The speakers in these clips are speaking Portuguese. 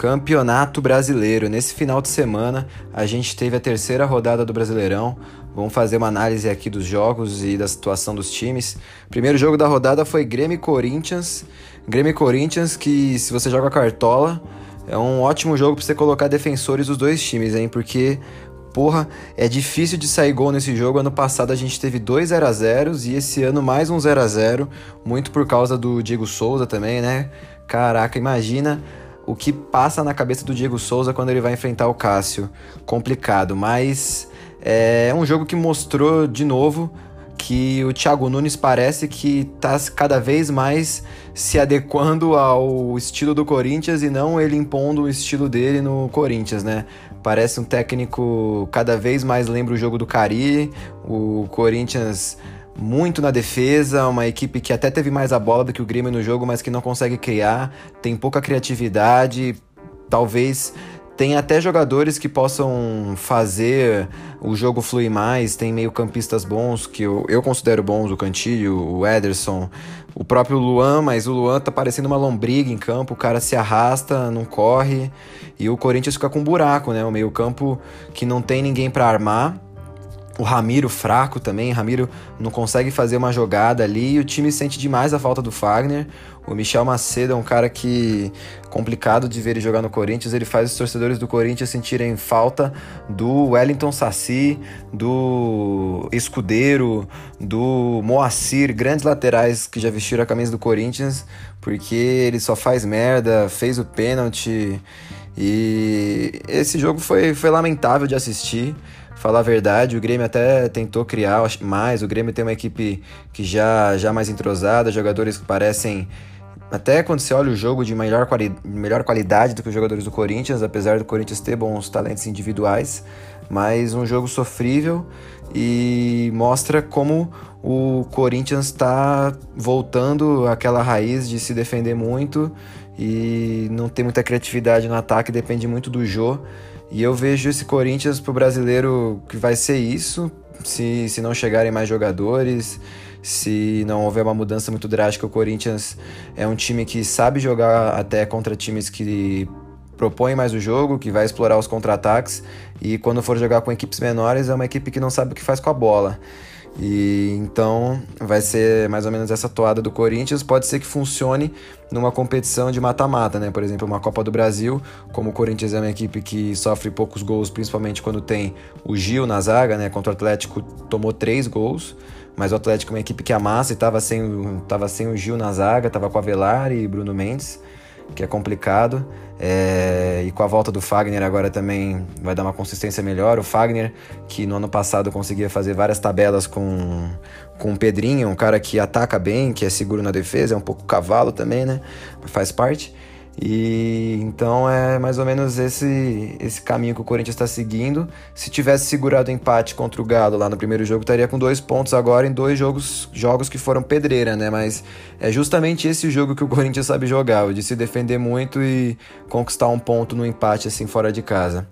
Campeonato Brasileiro. Nesse final de semana, a gente teve a terceira rodada do Brasileirão. Vamos fazer uma análise aqui dos jogos e da situação dos times. Primeiro jogo da rodada foi Grêmio Corinthians. Grêmio Corinthians, que se você joga cartola, é um ótimo jogo para você colocar defensores dos dois times, hein? Porque, porra, é difícil de sair gol nesse jogo. Ano passado a gente teve dois 0 a 0 e esse ano mais um 0 a 0 muito por causa do Diego Souza também, né? Caraca, imagina o que passa na cabeça do Diego Souza quando ele vai enfrentar o Cássio. Complicado, mas é um jogo que mostrou de novo que o Thiago Nunes parece que está cada vez mais se adequando ao estilo do Corinthians e não ele impondo o estilo dele no Corinthians, né? Parece um técnico cada vez mais lembra o jogo do Cari, o Corinthians muito na defesa, uma equipe que até teve mais a bola do que o Grêmio no jogo, mas que não consegue criar, tem pouca criatividade, talvez tem até jogadores que possam fazer o jogo fluir mais, tem meio campistas bons, que eu, eu considero bons, o Cantilho, o Ederson, o próprio Luan, mas o Luan tá parecendo uma lombriga em campo, o cara se arrasta, não corre, e o Corinthians fica com um buraco, né? O meio campo que não tem ninguém para armar, o Ramiro fraco também, Ramiro não consegue fazer uma jogada ali e o time sente demais a falta do Fagner. O Michel Macedo é um cara que complicado de ver ele jogar no Corinthians, ele faz os torcedores do Corinthians sentirem falta do Wellington Saci, do Escudeiro, do Moacir, grandes laterais que já vestiram a camisa do Corinthians, porque ele só faz merda, fez o pênalti e esse jogo foi, foi lamentável de assistir falar a verdade, o Grêmio até tentou criar mais. O Grêmio tem uma equipe que já já mais entrosada, jogadores que parecem até quando você olha o jogo de melhor, quali melhor qualidade do que os jogadores do Corinthians, apesar do Corinthians ter bons talentos individuais, mas um jogo sofrível e mostra como o Corinthians está voltando àquela raiz de se defender muito e não ter muita criatividade no ataque, depende muito do Jô. E eu vejo esse Corinthians pro brasileiro que vai ser isso, se, se não chegarem mais jogadores, se não houver uma mudança muito drástica. O Corinthians é um time que sabe jogar até contra times que propõem mais o jogo, que vai explorar os contra-ataques, e quando for jogar com equipes menores, é uma equipe que não sabe o que faz com a bola. E então vai ser mais ou menos essa toada do Corinthians. Pode ser que funcione numa competição de mata-mata, né? Por exemplo, uma Copa do Brasil, como o Corinthians é uma equipe que sofre poucos gols, principalmente quando tem o Gil na zaga, né? Contra o Atlético tomou três gols, mas o Atlético é uma equipe que amassa e estava sem, tava sem o Gil na zaga, estava com Avelar e Bruno Mendes que é complicado. É, e com a volta do Fagner agora também vai dar uma consistência melhor. O Fagner, que no ano passado conseguia fazer várias tabelas com, com o Pedrinho, um cara que ataca bem, que é seguro na defesa, é um pouco cavalo também, né? Faz parte. E então é mais ou menos esse esse caminho que o Corinthians está seguindo. Se tivesse segurado o empate contra o Galo lá no primeiro jogo, estaria com dois pontos agora em dois jogos, jogos que foram pedreira, né? Mas é justamente esse jogo que o Corinthians sabe jogar, de se defender muito e conquistar um ponto no empate assim fora de casa.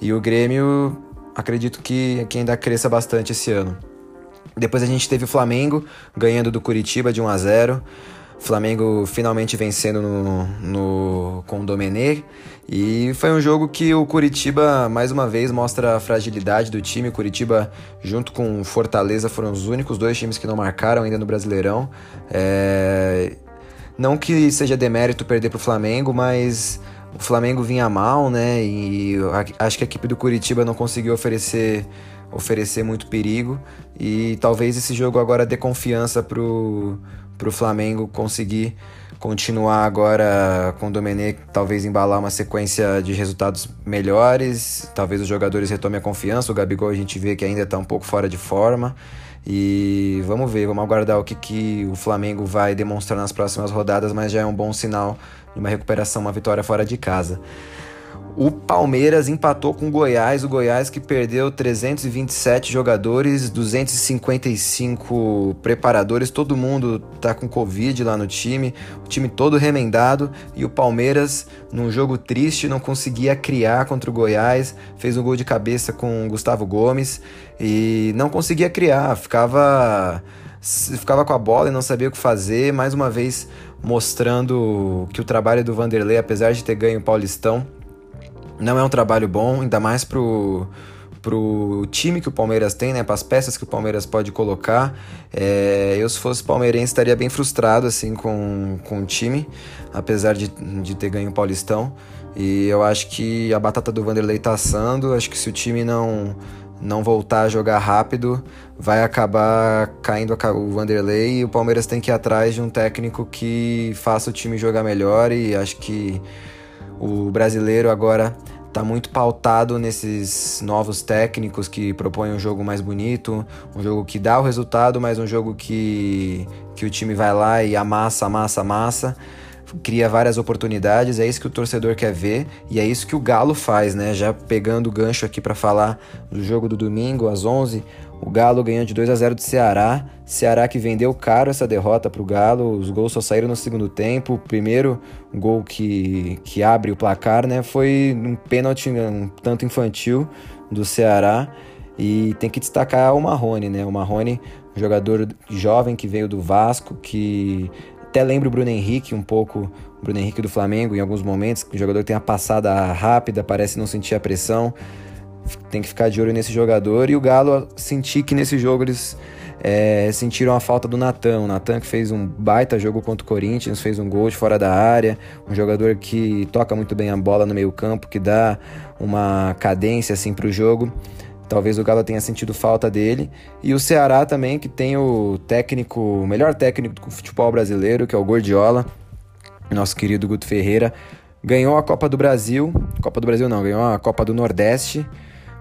E o Grêmio, acredito que, que ainda cresça bastante esse ano. Depois a gente teve o Flamengo ganhando do Curitiba de 1 a 0. Flamengo finalmente vencendo no, no, com o Domenech. E foi um jogo que o Curitiba, mais uma vez, mostra a fragilidade do time. Curitiba, junto com Fortaleza, foram os únicos dois times que não marcaram ainda no Brasileirão. É... Não que seja demérito perder para o Flamengo, mas o Flamengo vinha mal, né? E acho que a equipe do Curitiba não conseguiu oferecer oferecer muito perigo e talvez esse jogo agora dê confiança pro para o Flamengo conseguir continuar agora com o Domenech, talvez embalar uma sequência de resultados melhores, talvez os jogadores retomem a confiança, o Gabigol a gente vê que ainda está um pouco fora de forma, e vamos ver, vamos aguardar o que, que o Flamengo vai demonstrar nas próximas rodadas, mas já é um bom sinal de uma recuperação, uma vitória fora de casa. O Palmeiras empatou com o Goiás, o Goiás que perdeu 327 jogadores, 255 preparadores, todo mundo tá com Covid lá no time, o time todo remendado e o Palmeiras, num jogo triste, não conseguia criar contra o Goiás, fez um gol de cabeça com o Gustavo Gomes e não conseguia criar, ficava ficava com a bola e não sabia o que fazer. Mais uma vez, mostrando que o trabalho do Vanderlei, apesar de ter ganho o Paulistão, não é um trabalho bom, ainda mais pro pro time que o Palmeiras tem, né, para as peças que o Palmeiras pode colocar. É, eu, se fosse palmeirense, estaria bem frustrado assim com, com o time, apesar de, de ter ganho o Paulistão. E eu acho que a batata do Vanderlei tá assando. Acho que se o time não não voltar a jogar rápido, vai acabar caindo o Vanderlei e o Palmeiras tem que ir atrás de um técnico que faça o time jogar melhor e acho que o brasileiro agora está muito pautado nesses novos técnicos que propõem um jogo mais bonito, um jogo que dá o resultado, mas um jogo que, que o time vai lá e amassa, amassa, amassa cria várias oportunidades, é isso que o torcedor quer ver e é isso que o Galo faz, né? Já pegando o gancho aqui para falar do jogo do domingo às 11, o Galo ganhou de 2 a 0 do Ceará. Ceará que vendeu caro essa derrota para o Galo. Os gols só saíram no segundo tempo. O primeiro gol que, que abre o placar, né, foi um pênalti um tanto infantil do Ceará. E tem que destacar o Marrone, né? O Marrone, um jogador jovem que veio do Vasco, que até lembra o Bruno Henrique um pouco, o Bruno Henrique do Flamengo em alguns momentos, um jogador que tem a passada rápida, parece não sentir a pressão. Tem que ficar de olho nesse jogador. E o Galo, senti que nesse jogo eles é, sentiram a falta do Natan. O Natan que fez um baita jogo contra o Corinthians, fez um gol de fora da área, um jogador que toca muito bem a bola no meio campo, que dá uma cadência assim para o jogo. Talvez o Galo tenha sentido falta dele. E o Ceará também, que tem o técnico, o melhor técnico do futebol brasileiro, que é o Gordiola, nosso querido Guto Ferreira. Ganhou a Copa do Brasil. Copa do Brasil não, ganhou a Copa do Nordeste.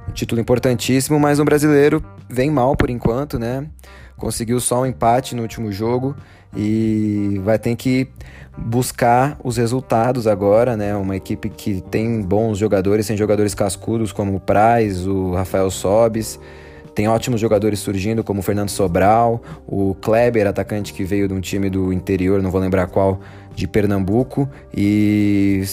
Um título importantíssimo, mas o brasileiro vem mal por enquanto, né? Conseguiu só um empate no último jogo e vai ter que buscar os resultados agora, né? Uma equipe que tem bons jogadores, tem jogadores cascudos como o Praz, o Rafael Sobis, tem ótimos jogadores surgindo como o Fernando Sobral, o Kleber, atacante que veio de um time do interior, não vou lembrar qual, de Pernambuco e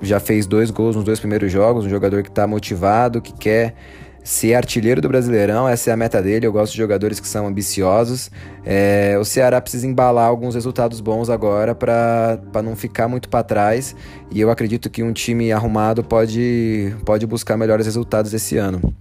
já fez dois gols nos dois primeiros jogos, um jogador que está motivado, que quer ser artilheiro do Brasileirão, essa é a meta dele. Eu gosto de jogadores que são ambiciosos. É, o Ceará precisa embalar alguns resultados bons agora para não ficar muito para trás. E eu acredito que um time arrumado pode, pode buscar melhores resultados esse ano.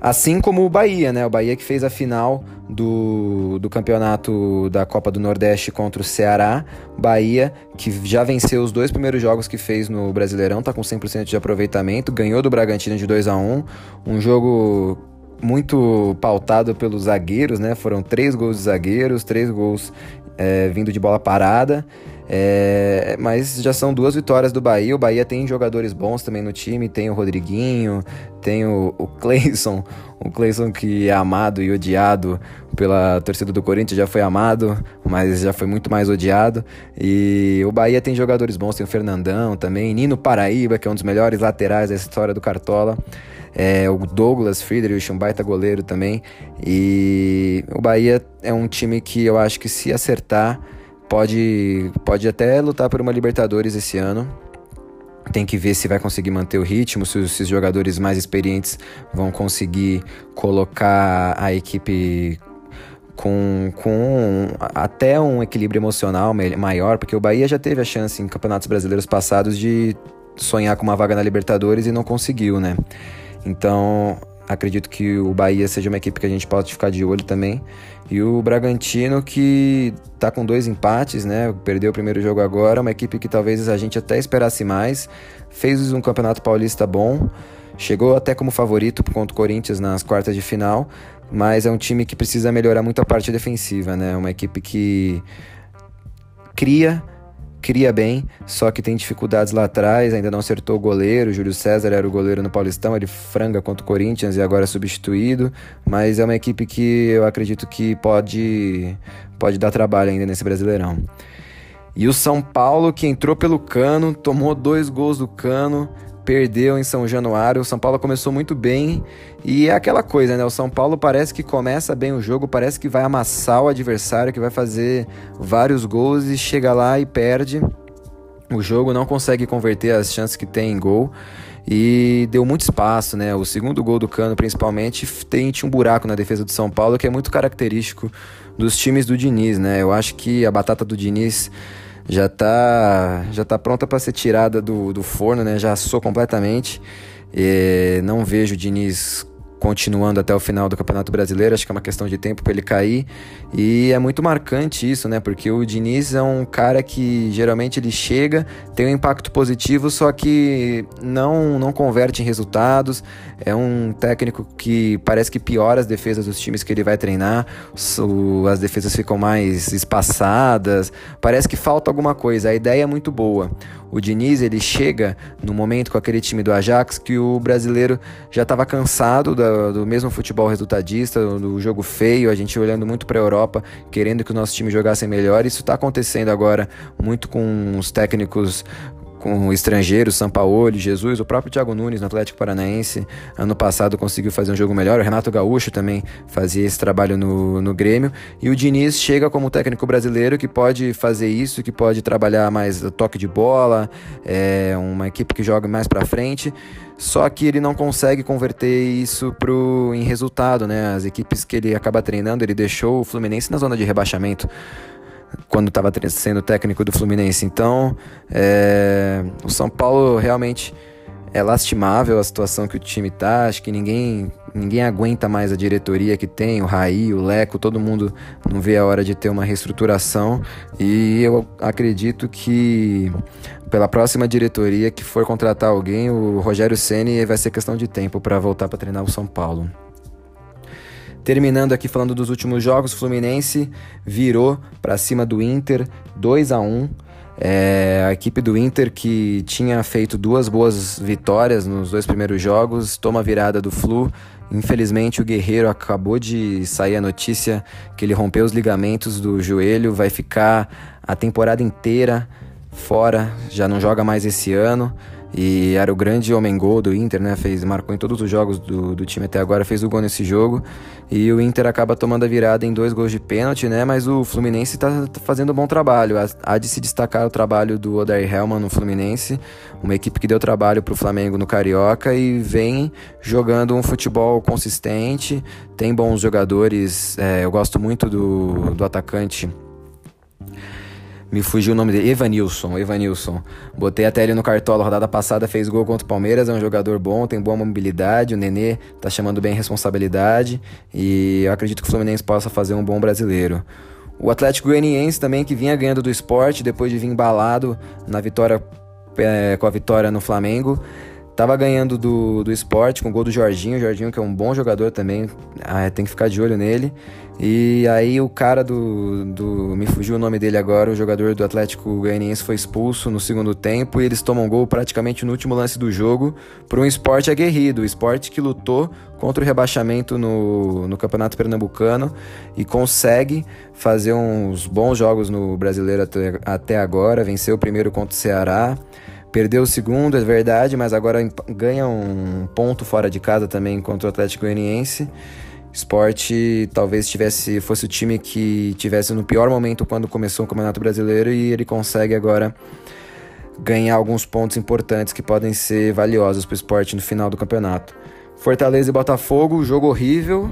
Assim como o Bahia, né? O Bahia que fez a final do, do campeonato da Copa do Nordeste contra o Ceará. Bahia, que já venceu os dois primeiros jogos que fez no Brasileirão, tá com 100% de aproveitamento, ganhou do Bragantino de 2 a 1 Um jogo muito pautado pelos zagueiros, né? Foram três gols de zagueiros, três gols é, vindo de bola parada. É, mas já são duas vitórias do Bahia. O Bahia tem jogadores bons também no time. Tem o Rodriguinho, tem o, o Cleison. O Cleison que é amado e odiado pela torcida do Corinthians. Já foi amado, mas já foi muito mais odiado. E o Bahia tem jogadores bons. Tem o Fernandão também. Nino Paraíba, que é um dos melhores laterais da história do Cartola. É, o Douglas Friedrich, um baita goleiro também. E o Bahia é um time que eu acho que se acertar pode, pode até lutar por uma Libertadores esse ano. Tem que ver se vai conseguir manter o ritmo, se os, se os jogadores mais experientes vão conseguir colocar a equipe com, com até um equilíbrio emocional maior, porque o Bahia já teve a chance em campeonatos brasileiros passados de sonhar com uma vaga na Libertadores e não conseguiu, né? Então, acredito que o Bahia seja uma equipe que a gente pode ficar de olho também. E o Bragantino que tá com dois empates, né? Perdeu o primeiro jogo agora, uma equipe que talvez a gente até esperasse mais. Fez um campeonato paulista bom, chegou até como favorito contra o Corinthians nas quartas de final, mas é um time que precisa melhorar muito a parte defensiva, né? Uma equipe que cria cria bem, só que tem dificuldades lá atrás, ainda não acertou o goleiro. Júlio César era o goleiro no Paulistão, ele franga contra o Corinthians e agora é substituído. Mas é uma equipe que eu acredito que pode, pode dar trabalho ainda nesse Brasileirão. E o São Paulo, que entrou pelo cano, tomou dois gols do cano, perdeu em São Januário. O São Paulo começou muito bem e é aquela coisa, né? O São Paulo parece que começa bem o jogo, parece que vai amassar o adversário, que vai fazer vários gols e chega lá e perde o jogo, não consegue converter as chances que tem em gol. e deu muito espaço, né? O segundo gol do Cano, principalmente, tem, um buraco na defesa do São Paulo que é muito característico dos times do Diniz, né? Eu acho que a batata do Diniz já tá, já tá pronta para ser tirada do, do forno, né? Já assou completamente. Não vejo o Diniz continuando até o final do Campeonato Brasileiro, acho que é uma questão de tempo para ele cair. E é muito marcante isso, né? Porque o Diniz é um cara que geralmente ele chega, tem um impacto positivo, só que não não converte em resultados. É um técnico que parece que piora as defesas dos times que ele vai treinar. As defesas ficam mais espaçadas. Parece que falta alguma coisa. A ideia é muito boa. O Diniz ele chega no momento com aquele time do Ajax que o brasileiro já estava cansado do, do, mesmo futebol resultadista, do jogo feio, a gente olhando muito para a Europa, querendo que o nosso time jogasse melhor. Isso está acontecendo agora muito com os técnicos com estrangeiros, Sampaoli, Jesus, o próprio Thiago Nunes no Atlético Paranaense, ano passado conseguiu fazer um jogo melhor, o Renato Gaúcho também fazia esse trabalho no, no Grêmio, e o Diniz chega como técnico brasileiro que pode fazer isso, que pode trabalhar mais toque de bola, é uma equipe que joga mais para frente, só que ele não consegue converter isso pro, em resultado, né? As equipes que ele acaba treinando, ele deixou o Fluminense na zona de rebaixamento quando estava sendo técnico do Fluminense. Então, é, o São Paulo realmente é lastimável a situação que o time tá. Acho que ninguém ninguém aguenta mais a diretoria que tem, o Raí, o Leco, todo mundo não vê a hora de ter uma reestruturação. E eu acredito que pela próxima diretoria que for contratar alguém, o Rogério Ceni vai ser questão de tempo para voltar para treinar o São Paulo. Terminando aqui falando dos últimos jogos, Fluminense virou para cima do Inter 2 a 1. É, a equipe do Inter que tinha feito duas boas vitórias nos dois primeiros jogos, toma a virada do Flu. Infelizmente o Guerreiro acabou de sair a notícia que ele rompeu os ligamentos do joelho, vai ficar a temporada inteira fora, já não joga mais esse ano. E era o grande homem gol do Inter, né? Fez, marcou em todos os jogos do, do time até agora, fez o gol nesse jogo. E o Inter acaba tomando a virada em dois gols de pênalti, né? Mas o Fluminense está tá fazendo um bom trabalho. Há de se destacar o trabalho do Odair Helman no Fluminense, uma equipe que deu trabalho para o Flamengo no Carioca e vem jogando um futebol consistente. Tem bons jogadores. É, eu gosto muito do, do atacante me fugiu o nome dele. Evanilson, Evanilson. Botei até ele no cartola rodada passada, fez gol contra o Palmeiras, é um jogador bom, tem boa mobilidade, o Nenê tá chamando bem responsabilidade e eu acredito que o Fluminense possa fazer um bom brasileiro. O Atlético Goianiense também, que vinha ganhando do esporte, depois de vir embalado na vitória, é, com a vitória no Flamengo, Tava ganhando do, do esporte com o gol do Jorginho. O Jorginho, que é um bom jogador também, ah, tem que ficar de olho nele. E aí o cara do, do. Me fugiu o nome dele agora, o jogador do Atlético Goianiense foi expulso no segundo tempo e eles tomam gol praticamente no último lance do jogo por um esporte aguerrido. O esporte que lutou contra o rebaixamento no, no Campeonato Pernambucano e consegue fazer uns bons jogos no brasileiro até, até agora. Venceu o primeiro contra o Ceará. Perdeu o segundo, é verdade, mas agora ganha um ponto fora de casa também contra o Atlético Goianiense. Esporte talvez tivesse fosse o time que tivesse no pior momento quando começou o Campeonato Brasileiro e ele consegue agora ganhar alguns pontos importantes que podem ser valiosos para o esporte no final do campeonato. Fortaleza e Botafogo, jogo horrível,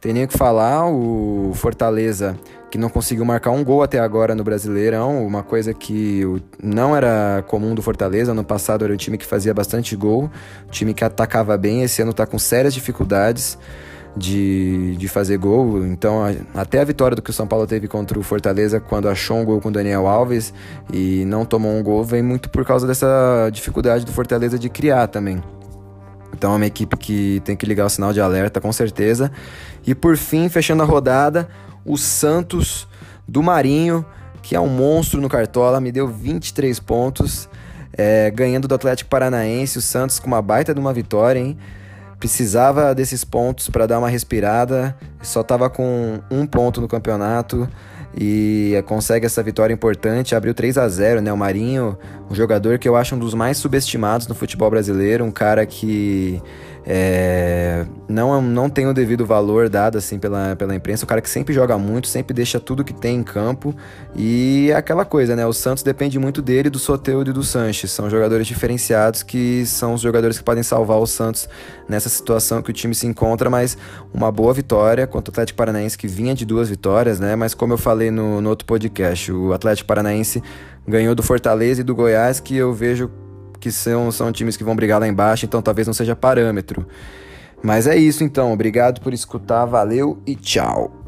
tem nem o que falar. O Fortaleza que não conseguiu marcar um gol até agora no Brasileirão, uma coisa que não era comum do Fortaleza. No passado era um time que fazia bastante gol, um time que atacava bem. Esse ano está com sérias dificuldades de, de fazer gol. Então, até a vitória do que o São Paulo teve contra o Fortaleza, quando achou um gol com o Daniel Alves e não tomou um gol, vem muito por causa dessa dificuldade do Fortaleza de criar também. Então é uma equipe que tem que ligar o sinal de alerta com certeza. E por fim, fechando a rodada, o Santos do Marinho, que é um monstro no Cartola, me deu 23 pontos, é, ganhando do Atlético Paranaense. O Santos com uma baita de uma vitória, hein? Precisava desses pontos para dar uma respirada, só estava com um ponto no campeonato e consegue essa vitória importante, abriu 3 a 0 né? O Marinho, um jogador que eu acho um dos mais subestimados no futebol brasileiro, um cara que é, não, não tem o devido valor dado assim pela, pela imprensa. O cara que sempre joga muito, sempre deixa tudo que tem em campo. E é aquela coisa, né? O Santos depende muito dele, do Soteldo e do Sanches. São jogadores diferenciados que são os jogadores que podem salvar o Santos nessa situação que o time se encontra. Mas uma boa vitória contra o Atlético Paranaense, que vinha de duas vitórias, né? Mas como eu falei no, no outro podcast, o Atlético Paranaense ganhou do Fortaleza e do Goiás, que eu vejo que são, são times que vão brigar lá embaixo, então talvez não seja parâmetro. Mas é isso então, obrigado por escutar, valeu e tchau.